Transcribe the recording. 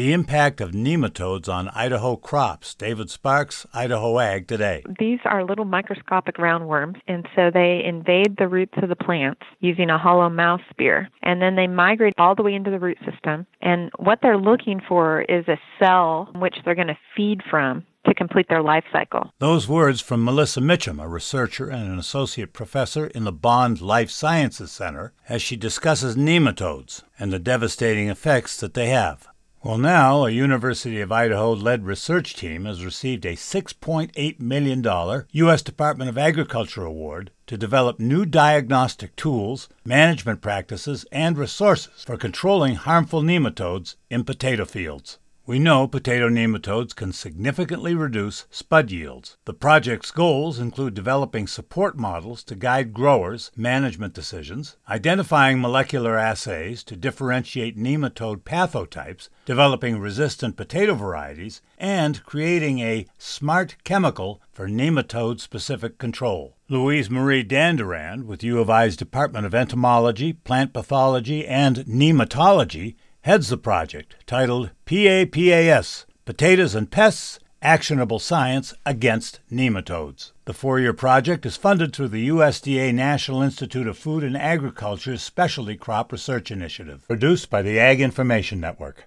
The impact of nematodes on Idaho crops. David Sparks, Idaho Ag Today. These are little microscopic roundworms, and so they invade the roots of the plants using a hollow mouth spear. And then they migrate all the way into the root system. And what they're looking for is a cell which they're going to feed from to complete their life cycle. Those words from Melissa Mitchum, a researcher and an associate professor in the Bond Life Sciences Center, as she discusses nematodes and the devastating effects that they have. Well, now a University of Idaho led research team has received a $6.8 million U.S. Department of Agriculture award to develop new diagnostic tools, management practices, and resources for controlling harmful nematodes in potato fields. We know potato nematodes can significantly reduce spud yields. The project's goals include developing support models to guide growers' management decisions, identifying molecular assays to differentiate nematode pathotypes, developing resistant potato varieties, and creating a smart chemical for nematode specific control. Louise Marie Dandurand with U of I's Department of Entomology, Plant Pathology, and Nematology heads the project titled PAPAS Potatoes and Pests Actionable Science Against Nematodes. The four year project is funded through the USDA National Institute of Food and Agriculture's Specialty Crop Research Initiative, produced by the Ag Information Network.